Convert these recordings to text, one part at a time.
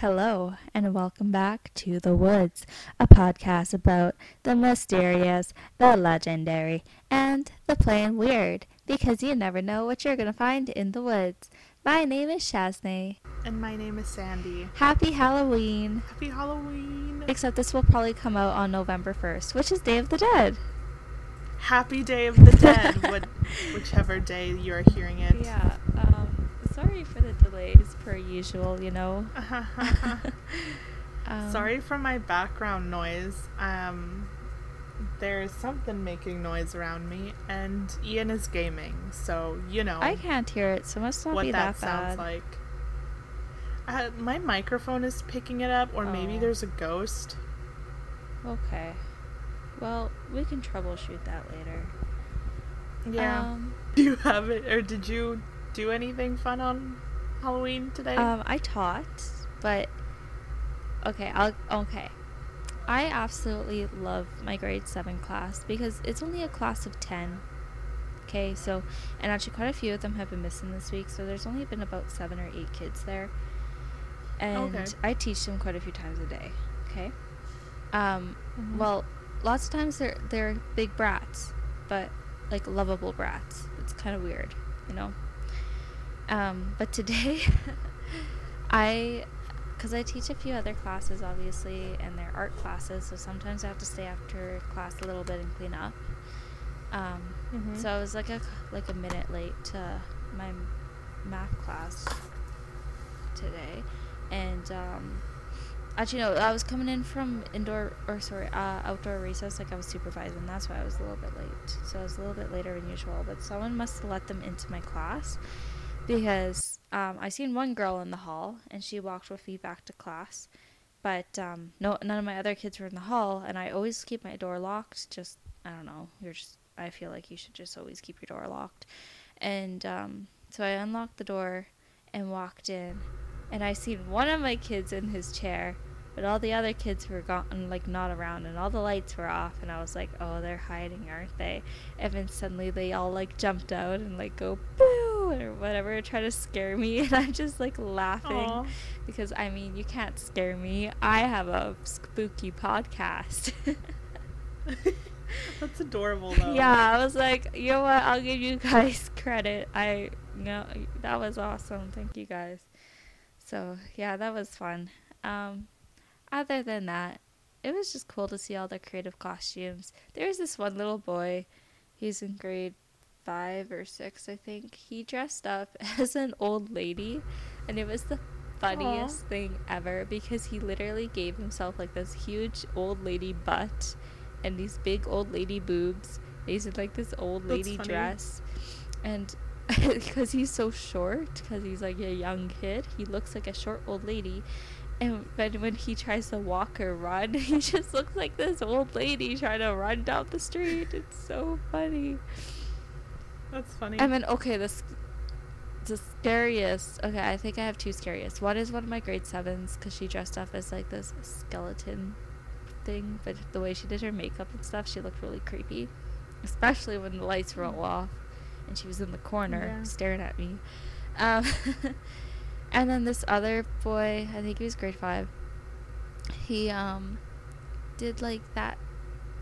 Hello, and welcome back to The Woods, a podcast about the mysterious, the legendary, and the plain weird, because you never know what you're going to find in the woods. My name is Shazne. And my name is Sandi. Happy Halloween! Happy Halloween! Except this will probably come out on November 1st, which is Day of the Dead. Happy Day of the Dead, what, whichever day you are hearing it. Yeah, sorry for the delays per usual, you know. Um, Sorry for my background noise. Um, there's something making noise around me, and Ian is gaming, so you know I can't hear it, so it must not what be that, that, sounds bad. like. Uh, my microphone is picking it up, or maybe Oh. there's a ghost. Okay. Well, we can troubleshoot that later. Yeah. Um, do you have it, or did you do anything fun on Halloween today? um, I taught, but okay, I'll okay. I absolutely love my grade seven class because it's only a class of ten. Okay, so and actually quite a few of them have been missing this week, so there's only been about seven or eight kids there, and Okay. I teach them quite a few times a day. Okay. Um, Mhm. well, lots of times they're they're big brats, but like lovable brats. It's kind of weird, you know. Um, but today, I, because I teach a few other classes, obviously, and they're art classes, so sometimes I have to stay after class a little bit and clean up. Um, Mhm. So I was like a like a minute late to my math class today, and um, actually no, I was coming in from indoor or sorry uh, outdoor recess, like I was supervising. That's why I was a little bit late. So I was a little bit later than usual, but someone must have let them into my class because um, I seen one girl in the hall and she walked with me back to class. But um, no, none of my other kids were in the hall, and I always keep my door locked. Just I don't know. You're just I feel like you should just always keep your door locked. And um, so I unlocked the door and walked in, and I seen one of my kids in his chair, but all the other kids were gone, like not around, and all the lights were off, and I was like, oh, they're hiding, aren't they? And then suddenly they all like jumped out and like go boo or whatever, try to scare me, and I'm just like laughing Aw. because I mean, you can't scare me. I have a spooky podcast. That's adorable, though. yeah, I was like, you know what? I'll give you guys credit. I, know, that was awesome. Thank you guys. So yeah, that was fun. Um, other than that, it was just cool to see all the creative costumes. There's this one little boy. He's in grade five or six, I think. He dressed up as an old lady, and it was the funniest thing ever because he literally gave himself like this huge old lady butt and these big old lady boobs. He's in like this old lady dress, and because he's so short, because he's like a young kid, he looks like a short old lady. And but when he tries to walk or run, he just looks like this old lady trying to run down the street. It's so funny. That's funny. I mean, okay, this the scariest. Okay, I think I have two scariest. One is one of my grade sevens because she dressed up as like this skeleton thing, but the way she did her makeup and stuff, she looked really creepy, especially when the lights were all off and she was in the corner Yeah. staring at me. Um, and then this other boy, I think he was grade five. He um did like that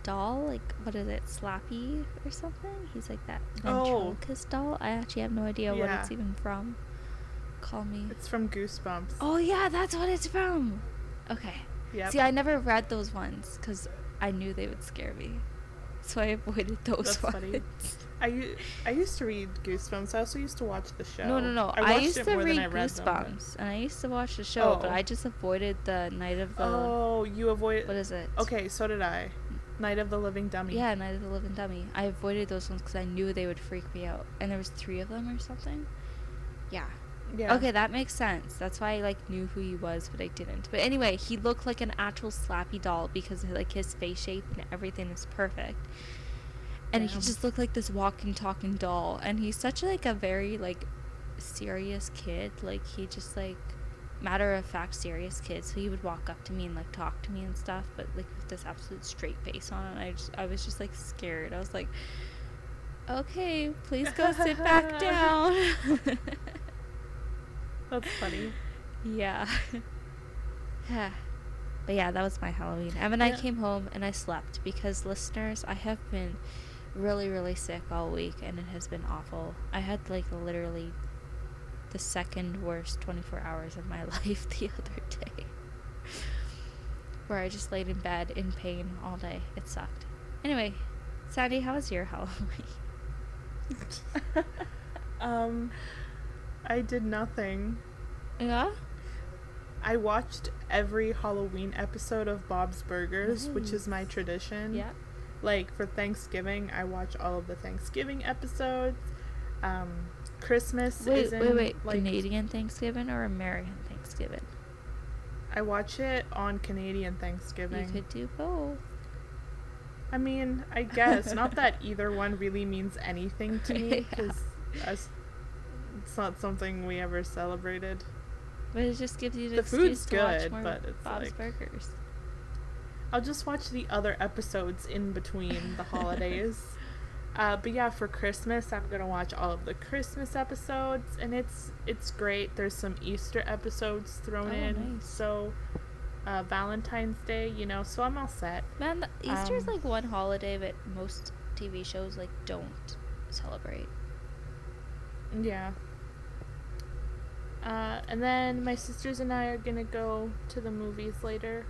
doll, like what is it, Slappy or something? He's like that Oh. doll. I actually have no idea what it's even from. Call me. it's from Goosebumps. Oh yeah, that's what it's from. Okay. Yep. See, I never read those ones because I knew they would scare me, so I avoided those That's ones. funny. I, I used to read Goosebumps. I also used to watch the show. No, no, no. I, watched used it to more than read I read Goosebumps, and I used to watch the show, oh. but Oh. I just avoided the Night of the. Oh, you avoid. What is it? Okay, so did I. Night of the Living Dummy. Yeah, Night of the Living Dummy. I avoided those ones because I knew they would freak me out, and there was three of them or something. Yeah. Yeah. Okay, that makes sense. That's why I like knew who he was, but I didn't. But anyway, he looked like an actual slappy doll because like his face shape and everything is perfect. And he just looked like this walking talking doll and he's such like a very like serious kid. Like he just like matter of fact serious kid. So he would walk up to me and like talk to me and stuff, but like with this absolute straight face on and I just I was just like scared. I was like Okay, please go sit back down. That's funny. Yeah. Yeah. But yeah, that was my Halloween. Em and I came home and I slept because listeners, I have been really, really sick all week and it has been awful. I had like literally the second worst 24 hours of my life the other day. Where I just laid in bed in pain all day. It sucked. Anyway, Sandi, how was your Halloween? Um, I did nothing. yeah? I watched every Halloween episode of Bob's Burgers, which is my tradition. Yeah. Like for Thanksgiving, I watch all of the Thanksgiving episodes. Um, Christmas Wait, is in, wait, wait. like Canadian Thanksgiving or American Thanksgiving? I watch it on Canadian Thanksgiving. You could do both. I mean, I guess not that either one really means anything to me Yeah. because it's not something we ever celebrated. But it just gives you the, food's to watch good, more but it's Bob's like- Burgers. I'll just watch the other episodes in between the holidays. Uh, but yeah, for Christmas, I'm gonna watch all of the Christmas episodes, and it's it's great. There's some Easter episodes thrown Oh, in, nice. so uh, Valentine's Day, you know, so I'm all set. Man, Easter is Um, like one holiday that most TV shows like don't celebrate. Yeah. Uh, and then my sisters and I are gonna go to the movies later.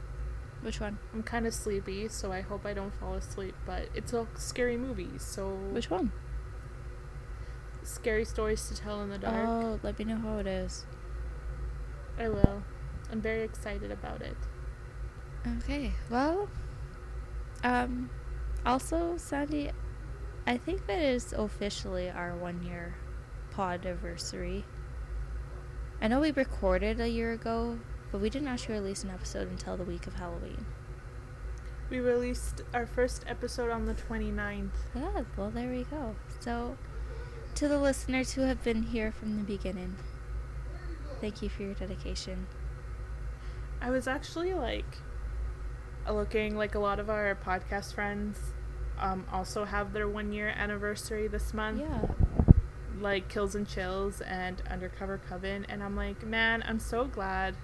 Which one? I'm kind of sleepy, so I hope I don't fall asleep. But it's a scary movie, so Which one? scary stories to tell in the dark. Oh, let me know how it is. I will. I'm very excited about it. Okay. Well, um, also, Sandi, I think that is officially our one year pod anniversary. I know we recorded a year ago, but we didn't actually release an episode until the week of Halloween. We released our first episode on the 29th. Yeah, well, there we go. So, to the listeners who have been here from the beginning, thank you for your dedication. I was actually like looking like a lot of our podcast friends um, also have their one year anniversary this month. Yeah. like Kills and Chills and Undercover Coven, and I'm like, man, I'm so glad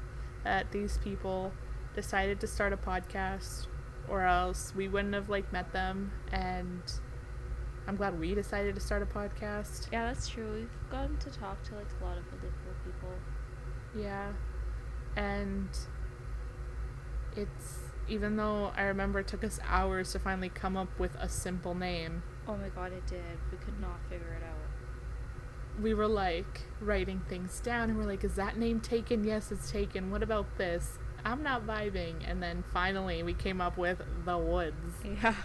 that these people decided to start a podcast, or else we wouldn't have like met them. And I'm glad we decided to start a podcast. Yeah, that's true. We've gotten to talk to like a lot of really cool people. Yeah, and it's even though I remember it took us hours to finally come up with a simple name. Oh my god, it did. We could not figure it out. We were like writing things down and we're like, is that name taken? Yes, it's taken. What about this? I'm not vibing. And then finally we came up with The Woods. Yeah.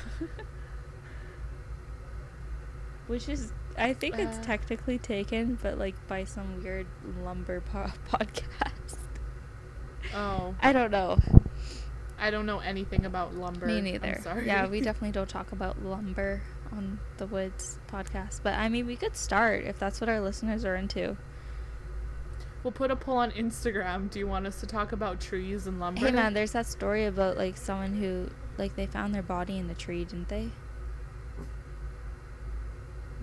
Which is, I think it's Uh, technically taken, but like by some weird lumber po- podcast. Oh, I don't know. I don't know anything about lumber. Me I'm neither. sorry. Yeah, we definitely don't talk about lumber on the Woods podcast. But I mean, we could start if that's what our listeners are into. We'll put a poll on Instagram. Do you want us to talk about trees and lumber? Hey man, there's that story about like someone who like they found their body in the tree, didn't they?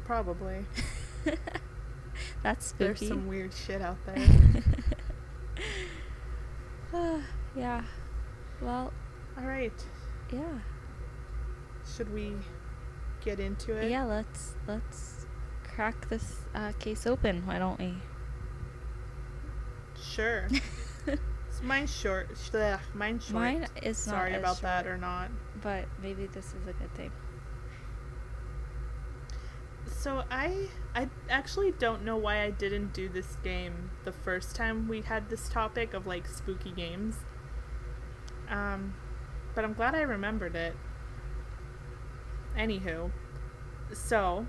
Probably. That's spooky. There's some weird shit out there. yeah. Well, All right. yeah. Should we get into it? Yeah, let's let's crack this uh, case open. Why don't we? Sure. Is mine short? Ugh, mine short. Mine is not Sorry about that or not. But maybe this is a good thing. So I I actually don't know why I didn't do this game the first time we had this topic of like spooky games. Um but I'm glad I remembered it. Anywho, so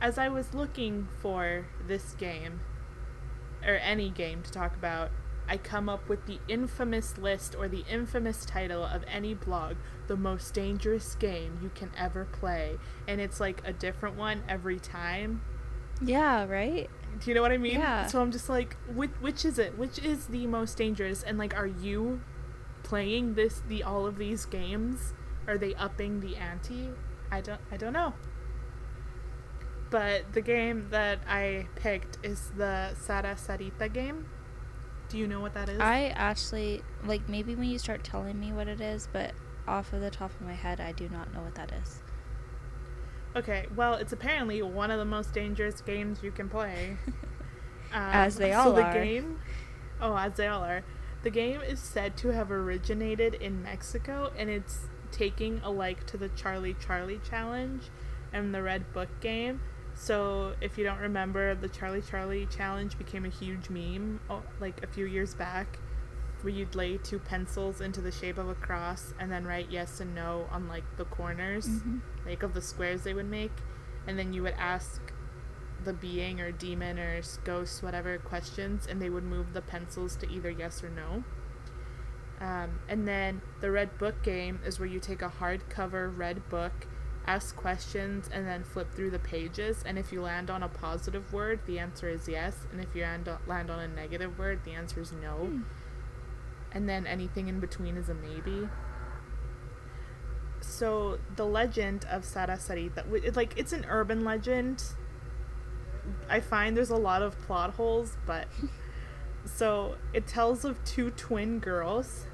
as I was looking for this game or any game to talk about, I come up with the infamous list or the infamous title of any blog, the most dangerous game you can ever play. And it's like a different one every time. Yeah. Right. Do you know what I mean? Yeah. So I'm just like, which, which is it? Which is the most dangerous? And like, are you playing this, the all of these games? Are they upping the ante? I don't, I don't know. But the game that I picked is the Sara Sarita game. Do you know what that is? I actually like maybe when you start telling me what it is, but off of the top of my head, I do not know what that is. Okay, well, it's apparently one of the most dangerous games you can play. Um, As they so all the are. game, oh, as they all are. The game is said to have originated in Mexico, and it's taking a like to the Charlie Charlie challenge and the Red Book game. So if you don't remember, the Charlie Charlie challenge became a huge meme oh, like a few years back, where you'd lay two pencils into the shape of a cross and then write yes and no on like the corners Mhm. like of the squares they would make and then you would ask the being or demon or ghost whatever questions and they would move the pencils to either yes or no um, and then the red book game is where you take a hardcover red book ask questions and then flip through the pages and if you land on a positive word the answer is yes and if you land on, land on a negative word the answer is no Hmm. and then anything in between is a maybe. So the legend of Sara Sarita, w- it, like it's an urban legend. I find there's a lot of plot holes, but so it tells of two twin girls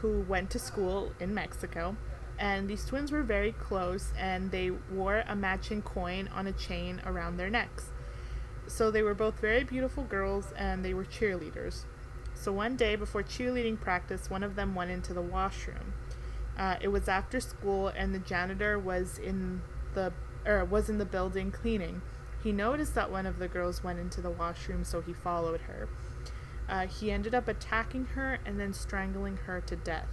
who went to school in Mexico, and these twins were very close, and they wore a matching coin on a chain around their necks. So they were both very beautiful girls, and they were cheerleaders. So one day before cheerleading practice, one of them went into the washroom. Uh, it was after school, and the janitor was in the or was in the building cleaning. He noticed that one of the girls went into the washroom, so he followed her. Uh, he ended up attacking her and then strangling her to death.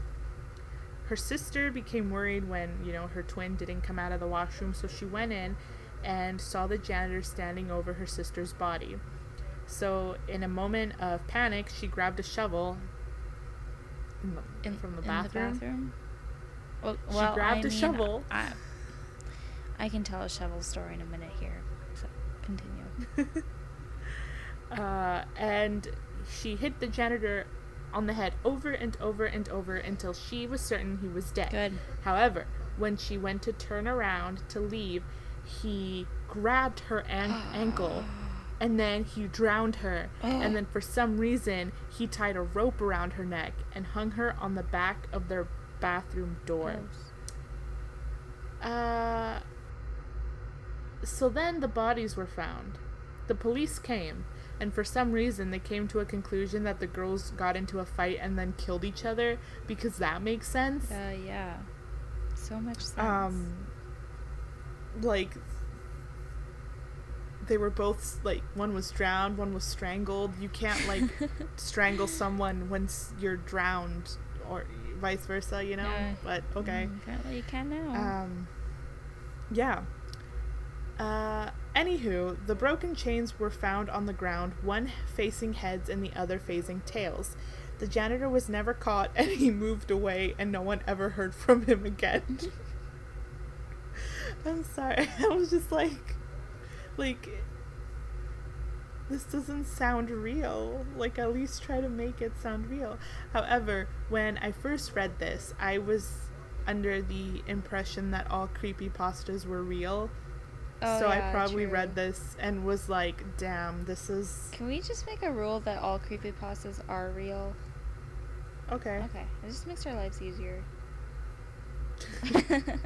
Her sister became worried when you know her twin didn't come out of the washroom, so she went in and saw the janitor standing over her sister's body. So, in a moment of panic, she grabbed a shovel in the, In, from the in bathroom. the bathroom. Well, She well, grabbed I a mean, shovel. I, I can tell a shovel story in a minute here. So continue. uh, and she hit the janitor on the head over and over and over until she was certain he was dead. Good. However, when she went to turn around to leave, he grabbed her an- ankle and then he drowned her. And then for some reason, he tied a rope around her neck and hung her on the back of their bathroom door. Gross. Uh, so then the bodies were found. The police came, and for some reason they came to a conclusion that the girls got into a fight and then killed each other because that makes sense. Uh, yeah. So much sense. Um, like they were both like one was drowned, one was strangled. You can't like strangle someone once you're drowned, or vice versa, you know. Yeah. But okay. Mm, apparently you can now. Um, yeah. Uh, anywho, the broken chains were found on the ground, one facing heads and the other facing tails. The janitor was never caught and he moved away, and no one ever heard from him again. I'm sorry. I was just like, like, this doesn't sound real. Like, at least try to make it sound real. However, when I first read this, I was under the impression that all creepypastas were real. Oh, so I probably true. read this and was like, damn, this is. Can we just make a rule that all creepy creepypastas are real? Okay. Okay. It just makes our lives easier. Uh,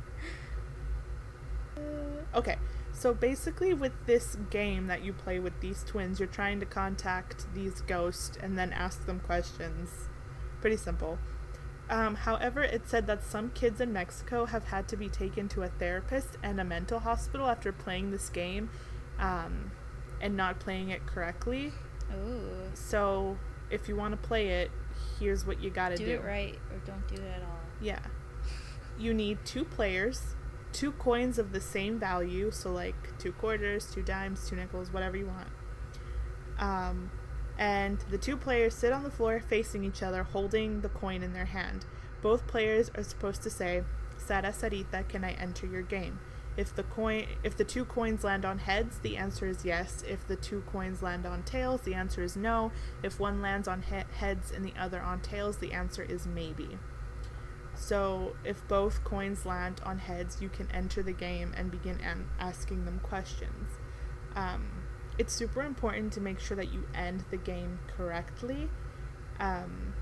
okay. So basically, with this game that you play with these twins, you're trying to contact these ghosts and then ask them questions. Pretty simple. Um, however, it said that some kids in Mexico have had to be taken to a therapist and a mental hospital after playing this game um, and not playing it correctly. Ooh. So, if you want to play it, here's what you gotta Do do. it right or don't do it at all. Yeah. You need two players, two coins of the same value, so like two quarters, two dimes, two nickels, whatever you want. Um, and the two players sit on the floor facing each other, holding the coin in their hand. Both players are supposed to say, "Sara Sarita, can I enter your game?" If the coin, if the two coins land on heads, the answer is yes. If the two coins land on tails, the answer is no. If one lands on he- heads and the other on tails, the answer is maybe. So, if both coins land on heads, you can enter the game and begin an- asking them questions. Um, it's super important to make sure that you end the game correctly. Um,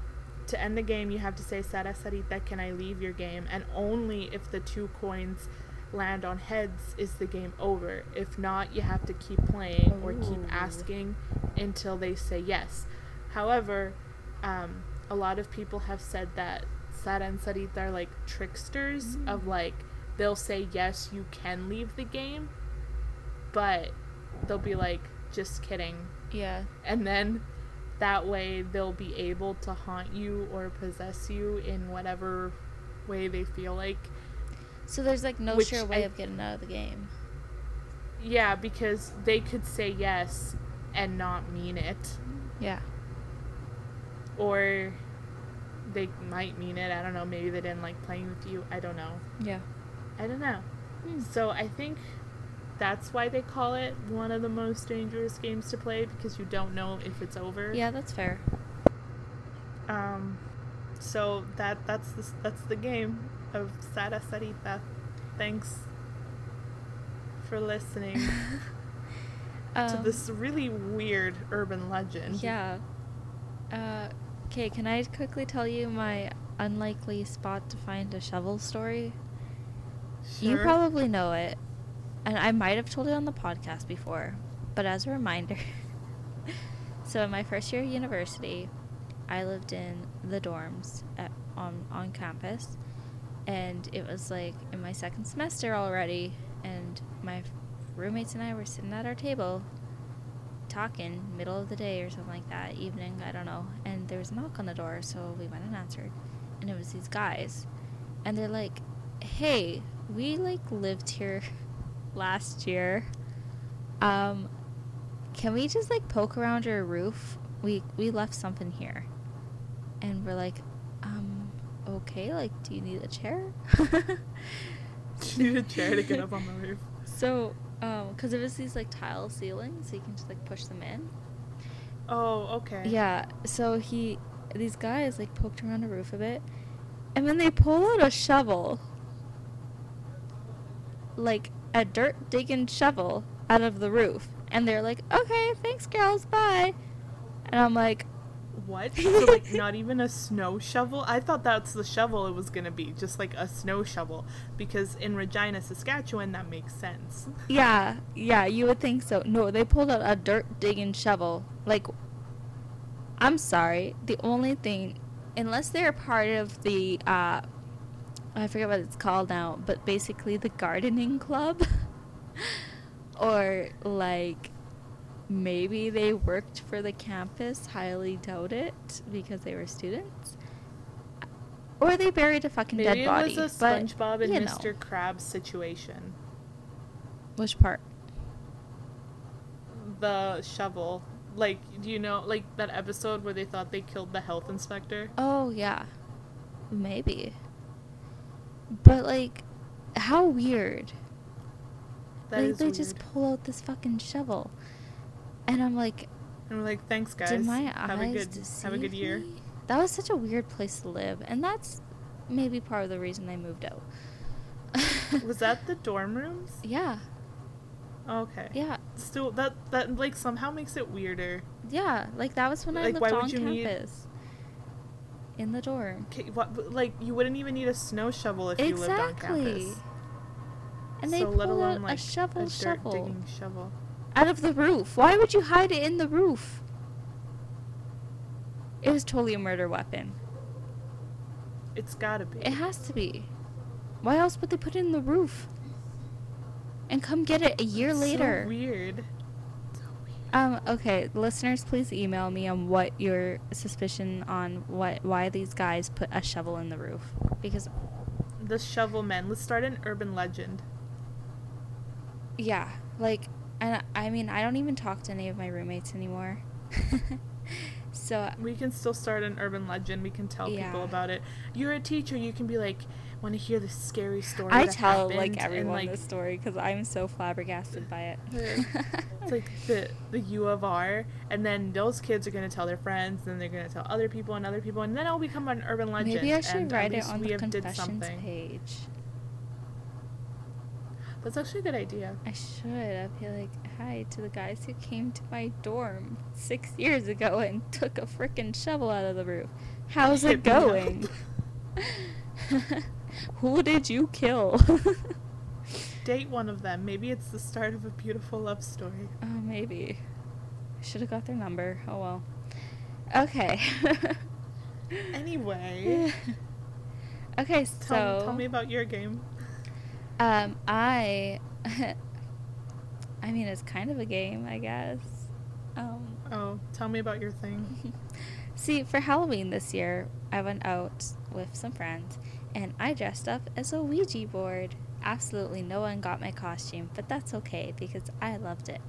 to end the game, you have to say "Sara Sarita, can I leave your game?" And only if the two coins land on heads is the game over. If not, you have to keep playing or keep asking until they say yes. However, um, a lot of people have said that Sara and Sarita are like tricksters of like they'll say yes, you can leave the game, but they'll be like just kidding. Yeah. And then that way they'll be able to haunt you or possess you in whatever way they feel like. So there's like no sure way I- of getting out of the game. Yeah, because they could say yes and not mean it. Yeah. Or they might mean it. I don't know. Maybe they didn't like playing with you. I don't know. Yeah. I don't know. Hmm. So I think that's why they call it one of the most dangerous games to play because you don't know if it's over. Yeah, that's fair. Um, so that that's the that's the game of Sara Sarita. Thanks for listening to Um, this really weird urban legend. Yeah. Uh, okay, can I quickly tell you my unlikely spot to find a shovel story? Sure. You probably know it, and I might have told it on the podcast before, but as a reminder. so, in my first year of university, I lived in the dorms at, on, on campus, and it was like in my second semester already, and my roommates and I were sitting at our table talking middle of the day or something like that evening i don't know. And there was a knock on the door so we went and answered. And it was these guys. And they're like hey we like lived here last year. Um can we just like poke around your roof? We we left something here. And we're like um okay like do you need a chair? You need a chair to get up on the roof. so um because it was these like tile ceilings so you can just like push them in. Oh, okay. Yeah, so he, these guys like poked around the roof a bit, and then they pull out a shovel, like a dirt digging shovel out of the roof, and they're like, "Okay, thanks, girls, bye." And I'm like, What? So like not even a snow shovel? I thought that's the shovel it was gonna be, just like a snow shovel. Because in Regina, Saskatchewan, that makes sense. "Yeah, yeah, you would think so." No, they pulled out a dirt digging shovel. Like, I'm sorry, the only thing, unless they're part of the, uh, I forget what it's called now, but basically the gardening club, or like maybe they worked for the campus. Highly doubt it because they were students. Or they buried a fucking Maybe dead body. it was a but, SpongeBob and Mr. know. Krabs situation. Which part? The shovel. Like, do you know, like that episode where they thought they killed the health inspector? Oh yeah, maybe. But like, how weird. That like they weird. just pull out this fucking shovel, and I'm like, and we're like, thanks, guys. did my have a good, have a good year. me? That was such a weird place to live, and that's maybe part of the reason I moved out. Was that the dorm rooms? Yeah, Okay. yeah, Still, that that like somehow makes it weirder. yeah. Like that was when I lived on campus. In the door. Okay, what, like you wouldn't even need a snow shovel if you lived on Exactly. campus. And they so pulled let alone out like a shovel a shovel. digging shovel. out of the roof. Why would you hide it in the roof? It was totally a murder weapon. It's gotta be. It has to be. Why else would they put it in the roof? And come get it a year So later. So weird. Um, okay, listeners, please email me on what your suspicion on what why these guys put a shovel in the roof. Because The shovel men. Let's start an urban legend. yeah, like and I mean I don't even talk to any of my roommates anymore. so We can still start an urban legend. We can tell Yeah. people about it. You're a teacher. You can be like, want to hear this scary story. I tell happened?" like And, everyone like, this story because I'm so flabbergasted by it. It's like the the U of R, and then those kids are gonna tell their friends, and they're gonna tell other people and other people, and then it'll become an urban legend. Maybe I should and write it on the confessions page. That's actually a good idea. I should. I'd be like, hi to the guys who came to my dorm six years ago and took a freaking shovel out of the roof. How's it Hit me up." going? Who did you kill? Date one of them. Maybe it's the start of a beautiful love story. oh, maybe. Should have got their number. Oh well. Okay. Anyway, okay, so tell, tell me about your game. Um, I, I mean, it's kind of a game, I guess. Um, Oh, tell me about your thing. see, for Halloween this year, I went out with some friends, and I dressed up as a Ouija board. Absolutely, no one got my costume, but that's okay because I loved it,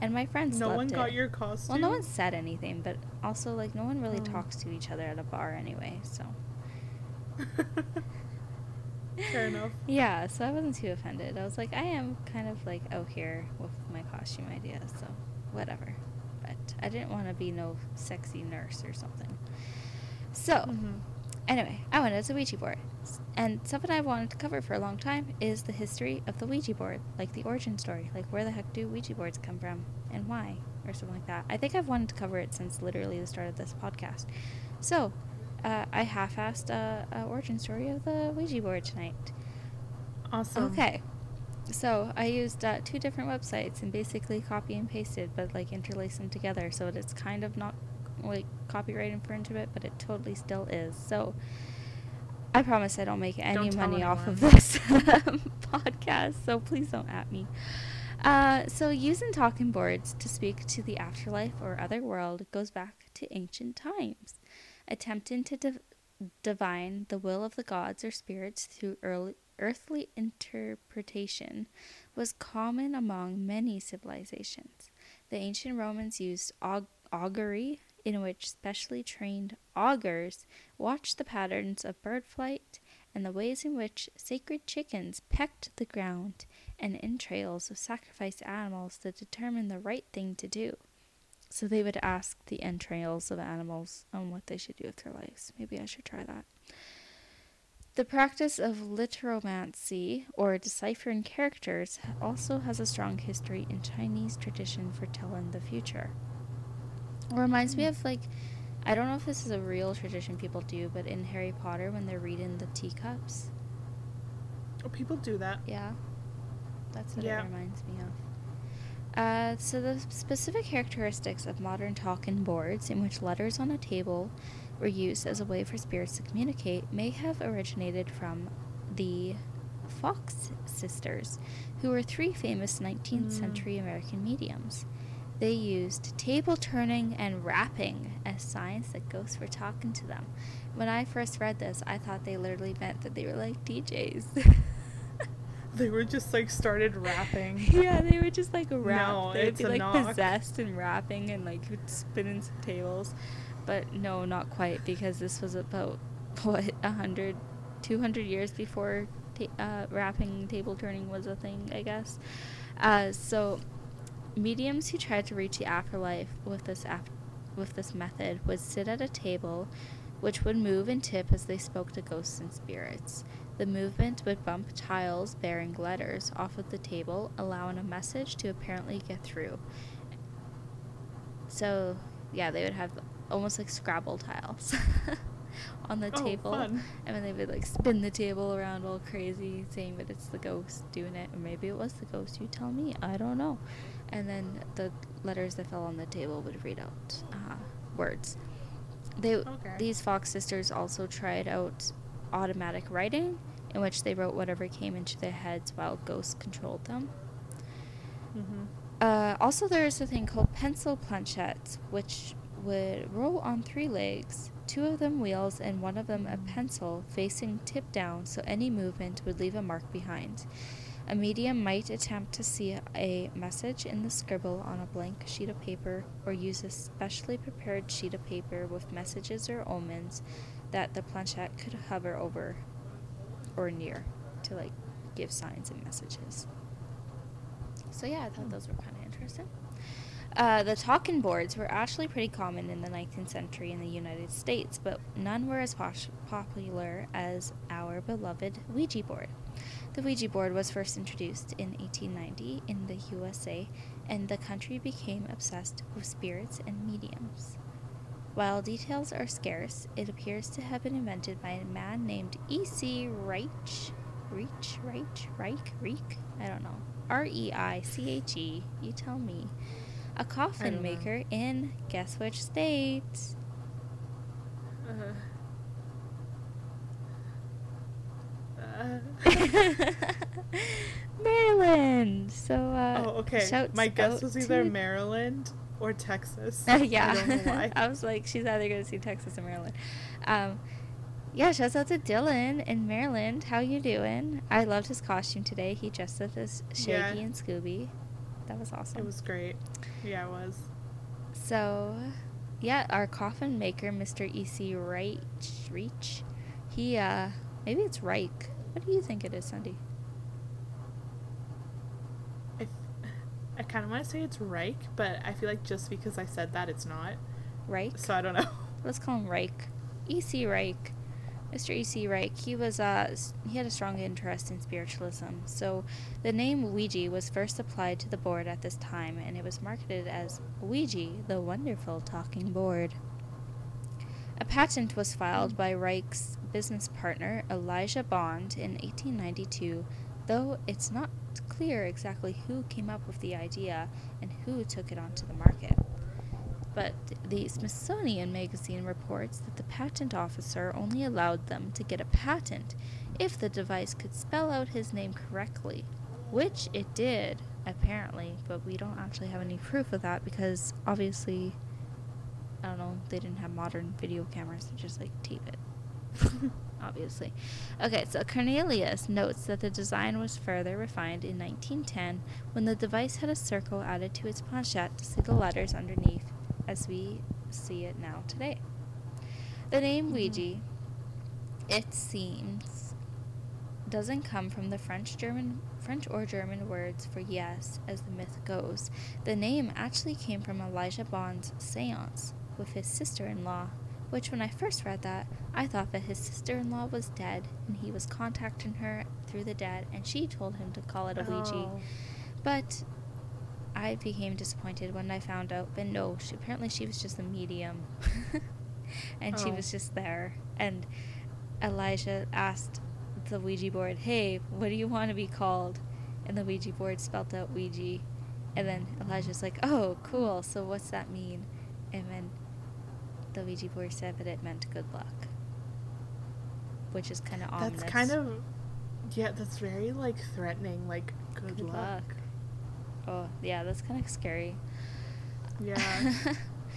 and my friends No loved one it. got your costume. Well, no one said anything, but also like no one really Oh. talks to each other at a bar anyway, so. Fair enough. Yeah, so I wasn't too offended. I was like, I am kind of like out here with my costume idea, so whatever. But I didn't want to be no sexy nurse or something. So, Mhm. Anyway, I went as a Ouija board. And something I've wanted to cover for a long time is the history of the Ouija board, like the origin story. Like, where the heck do Ouija boards come from and why, or something like that. I think I've wanted to cover it since literally the start of this podcast. So, uh, I half assed a, a origin story of the Ouija board tonight. Awesome. Okay. So I used uh, two different websites and basically copy and pasted, but like interlace them together, so it's kind of not like copyright infringement, but it totally still is. So I promise I don't make any Don't money off of this podcast, so please don't at me. Uh, so using talking boards to speak to the afterlife or other world goes back to ancient times, attempting to div- divine the will of the gods or spirits through early, earthly interpretation was common among many civilizations. The ancient Romans used aug- augury, in which specially trained augurs watched the patterns of bird flight and the ways in which sacred chickens pecked the ground and entrails of sacrificed animals to determine the right thing to do. So they would ask the entrails of animals on what they should do with their lives. Maybe I should try that. The practice of literomancy, or deciphering characters, also has a strong history in Chinese tradition for telling the future. It reminds me of like, I don't know if this is a real tradition people do, but in Harry Potter when they're reading the teacups, Oh, people do that. yeah, that's what Yeah. it reminds me of. Uh, so the specific characteristics of modern talking boards, in which letters on a table were used as a way for spirits to communicate, may have originated from the Fox sisters, who were three famous 19th Mm. century American mediums. They used table turning and rapping as signs that ghosts were talking to them. When I first read this, I thought they literally meant that they were like DJs. They were just like started rapping. yeah, they were just like rap. No, they would it's be like knock. possessed and rapping and like spinning some tables. But no, not quite because this was about what a hundred, two hundred years before ta- uh, rapping table turning was a thing, I guess. Uh, so mediums who tried to reach the afterlife with this af- with this method would sit at a table which would move and tip as they spoke to ghosts and spirits. The movement would bump tiles bearing letters off of the table, allowing a message to apparently get through. So, yeah, they would have almost like Scrabble tiles on the Oh, table. fun. And then they would like spin the table around all crazy, saying that it's the ghost doing it, or maybe it was the ghost. You tell me. I don't know. And then the letters that fell on the table would read out uh, words. They Okay. these Fox sisters also tried out automatic writing, in which they wrote whatever came into their heads while ghosts controlled them. hmm Uh, also, there is a thing called pencil planchettes, which would roll on three legs, two of them wheels and one of them a pencil facing tip down, so any movement would leave a mark behind. A medium might attempt to see a message in the scribble on a blank sheet of paper or use a specially prepared sheet of paper with messages or omens that the planchette could hover over or near to like give signs and messages. So yeah, I thought those were kind of interesting. Uh, the talking boards were actually pretty common in the 19th century in the United States, but none were as pos- popular as our beloved Ouija board. The Ouija board was first introduced in 1890 in the USA, and the country became obsessed with spirits and mediums. While details are scarce, it appears to have been invented by a man named E.C. Reich. Reich? Reich? Reich? Reich? I don't know. R E I C H E. You tell me. A coffin don't know. maker in guess which state? Uh, uh, Maryland. So, uh, oh, okay. My guess was either to- Maryland or Texas. Uh, yeah. I don't know why. I was like, she's either going to see Texas or Maryland. Um, yeah, shouts out to Dylan in Maryland. How you doing? I loved his costume today. He dressed up as Shaggy Yeah. and Scooby. That was awesome. It was great. Yeah, it was. So, yeah, our coffin maker, Mr. E.C. Reich, Reach, he, uh, maybe it's Reich. What do you think it is, Sandi? I, th- I kind of want to say it's Reich, but I feel like just because I said that, it's not. Reich? So I don't know. Let's call him Reich. E.C. Reich. Mr. E.C. Reich, he was, uh, he had a strong interest in spiritualism. So the name Ouija was first applied to the board at this time, and it was marketed as Ouija, the wonderful talking board. A patent was filed by Reich's business partner, Elijah Bond, in 1892, though it's not clear exactly who came up with the idea and who took it onto the market. But the Smithsonian Magazine reports that the patent officer only allowed them to get a patent if the device could spell out his name correctly, which it did, apparently, but we don't actually have any proof of that because obviously, I don't know, they didn't have modern video cameras to just like tape it. obviously. Okay, so Cornelius notes that the design was further refined in 1910 when the device had a circle added to its planchette to see the letters underneath as we see it now today. The name. Mm-hmm. Ouija, it seems, doesn't come from the French German French or German words for yes, as the myth goes. The name actually came from Elijah Bond's séance with his sister-in-law, which when I first read that, I thought that his sister-in-law was dead and he was contacting her through the dead and she told him to call it a Ouija. Oh. But I became disappointed when I found out that no, she, apparently she was just a medium. and she Oh. was just there. And Elijah asked the Ouija board, hey, what do you want to be called? And the Ouija board spelled out Ouija. And then Elijah's like, oh, cool, so what's that mean? And then the Ouija board said that it meant good luck. Which is kind of ominous. That's kind of. Yeah, that's very, like, threatening. Like, good, Good luck. luck. Oh, yeah, that's kind of scary. Yeah.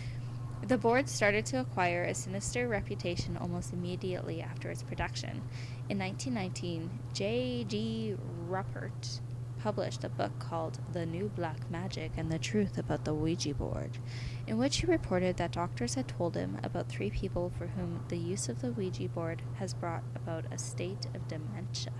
the board started to acquire a sinister reputation almost immediately after its production. In 1919, J.G. Raupert published a book called The New Black Magic and the Truth About the Ouija Board, in which he reported that doctors had told him about three people for whom the use of the Ouija board has brought about a state of dementia.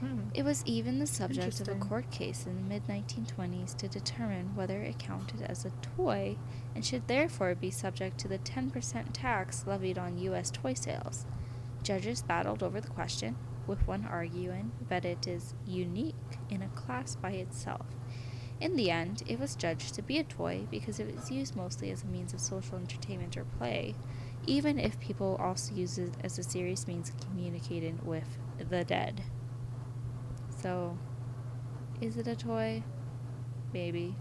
Hmm. It was even the subject of a court case in the mid 1920s to determine whether it counted as a toy and should therefore be subject to the 10% tax levied on U.S. toy sales. Judges battled over the question, with one arguing that it is unique in a class by itself. In the end, it was judged to be a toy because it was used mostly as a means of social entertainment or play, even if people also use it as a serious means of communicating with the dead. So, is it a toy? Maybe.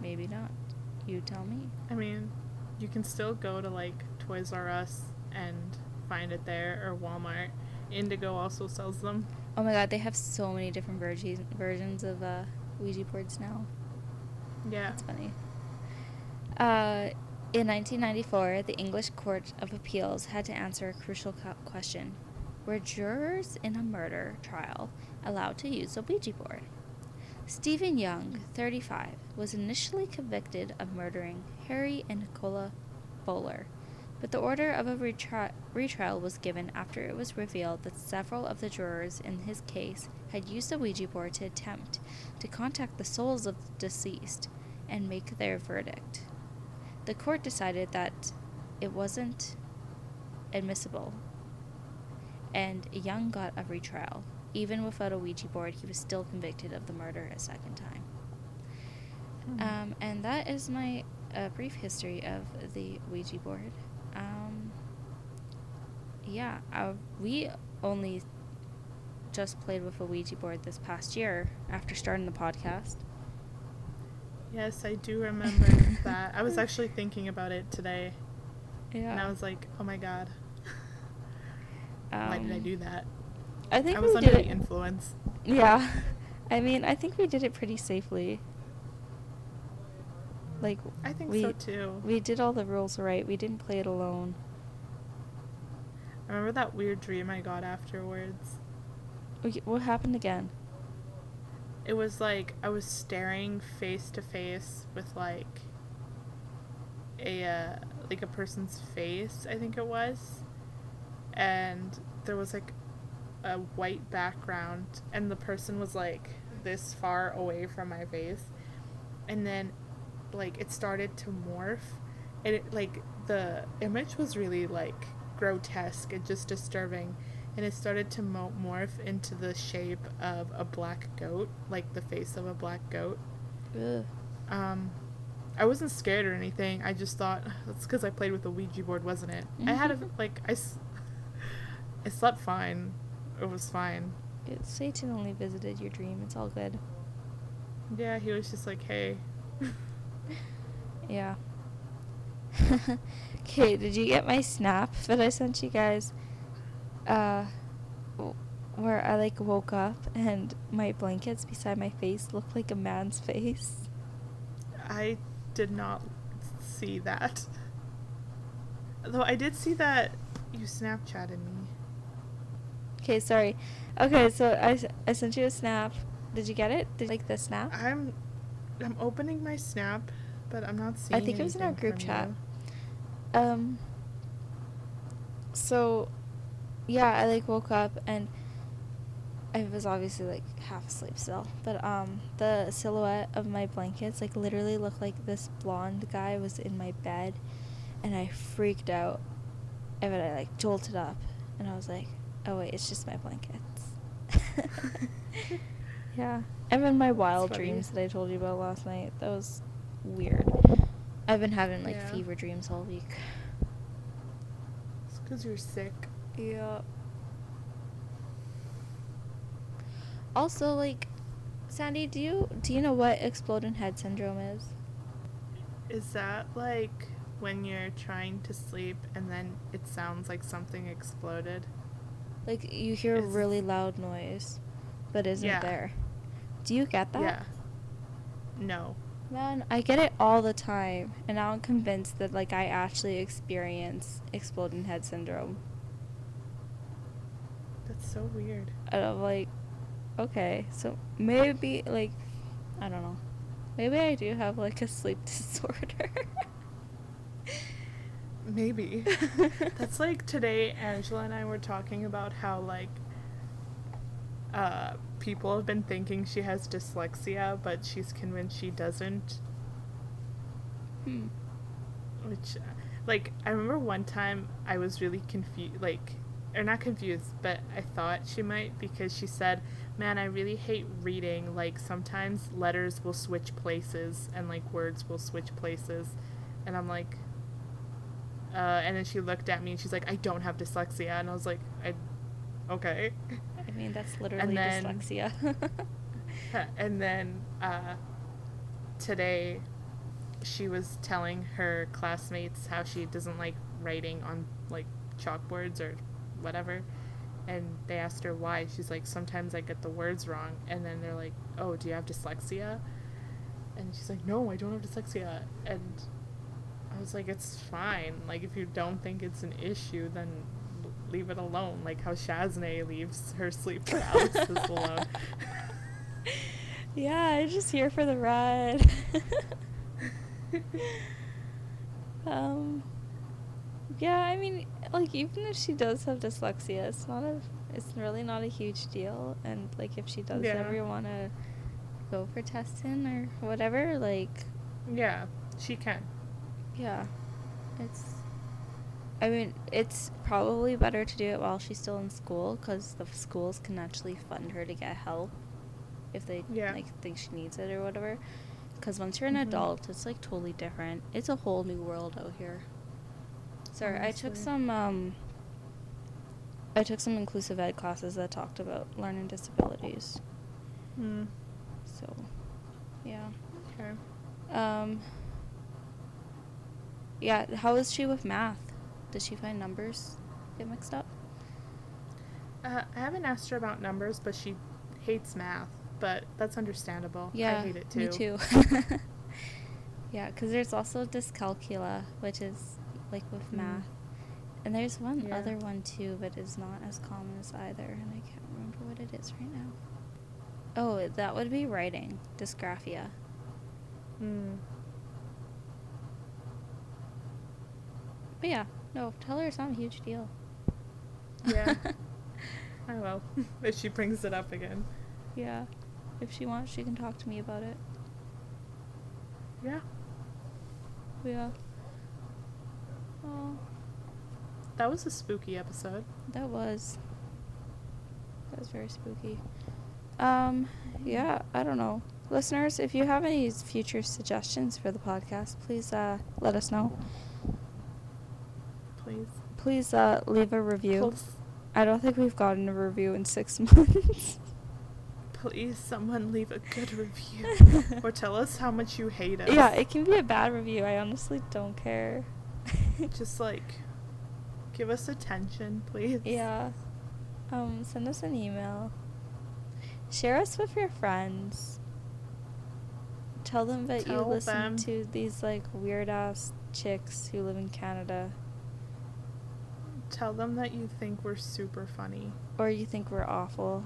Maybe not. You tell me. I mean, you can still go to, like, Toys R Us and find it there, or Walmart. Indigo also sells them. Oh my god, they have so many different vergi- versions of uh, Ouija boards now. Yeah. That's funny. Uh, in 1994, the English Court of Appeals had to answer a crucial co- question Were jurors in a murder trial allowed to use a Ouija board? Stephen Young, 35, was initially convicted of murdering Harry and Nicola Bowler, but the order of a retri- retrial was given after it was revealed that several of the jurors in his case had used a Ouija board to attempt to contact the souls of the deceased, and make their verdict. The court decided that it wasn't admissible, and Young got a retrial. Even without a Ouija board, he was still convicted of the murder a second time. Hmm. Um, and that is my uh, brief history of the Ouija board. Um, yeah, uh, we only just played with a Ouija board this past year after starting the podcast. Yes, I do remember that. I was actually thinking about it today, Yeah. and I was like, "Oh my god, why did I Um, do that?" I think I was we under did the influence. Yeah. I mean, I think we did it pretty safely. Like, I think we, so too. We did all the rules right. We didn't play it alone. I remember that weird dream I got afterwards. What happened again? It was like I was staring face to face with like a uh, like a person's face, I think it was. And there was like a white background and the person was like this far away from my face. And then like it started to morph and it like the image was really like grotesque and just disturbing and it started to mo- morph into the shape of a black goat like the face of a black goat Ugh. um i wasn't scared or anything i just thought that's because i played with the ouija board wasn't it i had a like I, s- I slept fine it was fine It, Satan only visited your dream. It's all good. yeah he was just like hey Yeah. Okay, did you get my snap that I sent you guys? Uh, where I like woke up and my blankets beside my face looked like a man's face. I did not see that. Though I did see that you Snapchatted me. Okay, sorry. Okay, so I, I sent you a snap. Did you get it? Did you like the snap? I'm I'm opening my Snap, but I'm not seeing. I think it was in our group chat. you. Um. So, yeah, I like woke up and I was obviously like half asleep still, but um, the silhouette of my blankets like literally looked like this blonde guy was in my bed, and I freaked out, and then I like jolted up, and I was like, oh wait, it's just my blankets. yeah, and then my wild dreams that I told you about last night. That was weird. I've been having like Yeah. fever dreams all week. It's because you're sick. Yeah. Also, like, Sandi, do you do you know what exploding head syndrome is? Is that like when you're trying to sleep and then it sounds like something exploded? Like, you hear a really loud noise, but isn't Yeah. there. Do you get that? Yeah. No. Man, I get it all the time, and now I'm convinced that like I actually experience exploding head syndrome. That's so weird. And I'm like, okay, so maybe like, I don't know, maybe I do have like a sleep disorder. Maybe. That's like today Angela and I were talking about how like uh people have been thinking she has dyslexia but she's convinced she doesn't. Hmm. which uh, like I remember one time I was really confused like or not confused but I thought she might because she said man I really hate reading. Like sometimes letters will switch places and like words will switch places. And I'm like uh, and then she looked at me and she's like I don't have dyslexia. And I was like I okay mean, that's literally then- dyslexia. and then uh, today she was telling her classmates how she doesn't like writing on like chalkboards or whatever. And they asked her why. She's like sometimes i get the words wrong. And then they're like oh do you have dyslexia? And she's like no i don't have dyslexia. And i was like it's fine. Like if you don't think it's an issue then leave it alone like how Shazne leaves her sleep paralysis alone yeah, I'm just here for the ride. um, yeah, I mean, like even if she does have dyslexia, it's not a, it's really not a huge deal. And like if she does Yeah. ever want to go for testing or whatever, like Yeah, she can. Yeah. It's. I mean, it's probably better to do it while she's still in school because the schools can actually fund her to get help if they Yeah. like think she needs it or whatever. Because once you're an Mhm. adult, it's like totally different. It's a whole new world out here. Sorry, I took some um. I took some inclusive ed classes that talked about learning disabilities. Hmm. So, yeah. Okay. Um. Yeah, how is she with math? Did she find numbers get mixed up? Uh, I haven't asked her about numbers, but she hates math. But that's understandable. Yeah, I hate it too. me too. yeah, because there's also dyscalculia, which is like with Mm. math, and there's one Yeah. other one too, but is not as common as either, and I can't remember what it is right now. Oh, that would be writing dysgraphia. Hmm. But yeah, no, tell her it's not a huge deal. Yeah. I will. if she brings it up again. yeah, if she wants, she can talk to me about it. Yeah. Yeah. Oh, That was a spooky episode. that was. That was very spooky. Um, yeah, I don't know. Listeners, if you have any future suggestions for the podcast, please uh, let us know. Please. Uh, leave a review. Please, I don't think we've gotten a review in six months. please someone leave a good review. or tell us how much you hate us. yeah, it can be a bad review. I honestly don't care. Just like give us attention, please. Yeah. Um, send us an email. Share us with your friends. Tell them that you listen them. to these like weird ass chicks who live in Canada Tell them that you think we're super funny. or you think we're awful.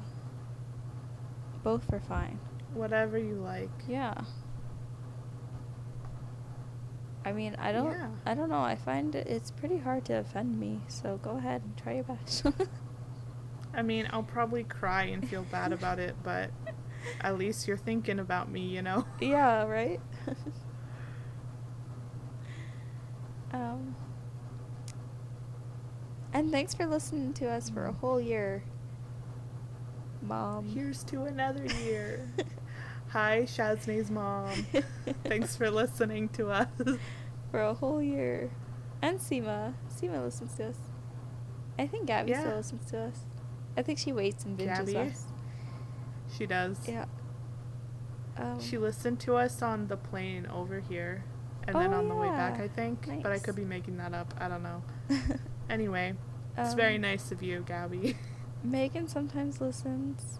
Both are fine. Whatever you like. Yeah. I mean, I don't Yeah. I don't know. I find it, it's pretty hard to offend me. So go ahead and try your best. I mean, I'll probably cry and feel bad about it, but at least you're thinking about me, you know? Yeah, right? um, and thanks for listening to us for a whole year, Mom. Here's to another year. Hi, Shazne's mom. Thanks for listening to us. for a whole year. And Seema. Seema listens to us. I think Gabby still listens to us. I think she waits and binges Gabby? us. She does. Yeah. Um, She listened to us on the plane over here and then Oh, on the way back. I think. But I could be making that up. I don't know. Anyway, it's very Um, nice of you, Gabby. Megan sometimes listens.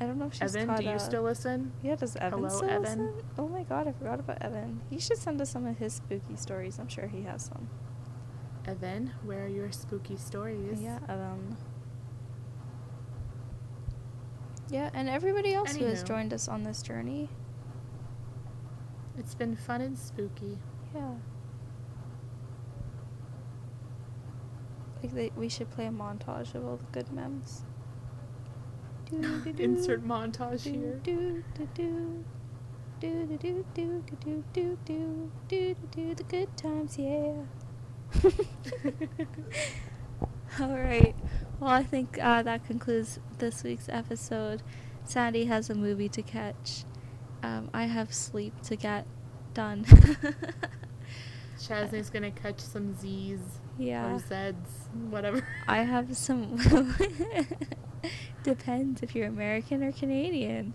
I don't know if she's Evan, do you up. still listen? Yeah, does Evan Hello, still Evan. listen? Oh my god, I forgot about Evan. He should send us some of his spooky stories. I'm sure he has some. Evan, where are your spooky stories? Yeah, Evan. Yeah, and everybody else who has joined us on this journey. It's been fun and spooky. Yeah. Like they, we should play a montage of all the good memes. Insert montage here. Do do do do do do do do do do do do the good times, yeah. All right. Well, I think uh, that concludes this week's episode. Sandi has a movie to catch. Um, I have sleep to get done. Shazne's gonna catch some Z's yeah. or Z's, whatever. I have some. Depends if you're American or Canadian.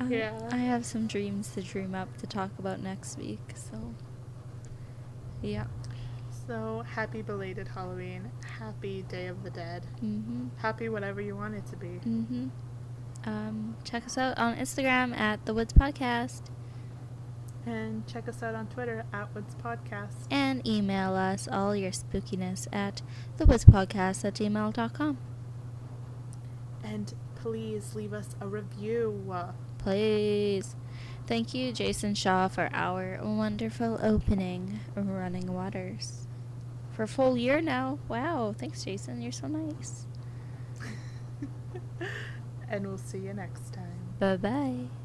Um, Yeah. I have some dreams to dream up to talk about next week. So, yeah. So happy belated Halloween. Happy Day of the Dead. Mhm. Happy whatever you want it to be. Mhm. Um, check us out on Instagram at the Woods Podcast And check us out on Twitter at Woods Podcast. and email us all your spookiness at thewoods.podcast at gmail.com. And please leave us a review. Please. Thank you, Jason Shaw, for our wonderful opening, Running Waters. For a full year now. Wow. Thanks, Jason. You're so nice. and we'll see you next time. Bye. Bye.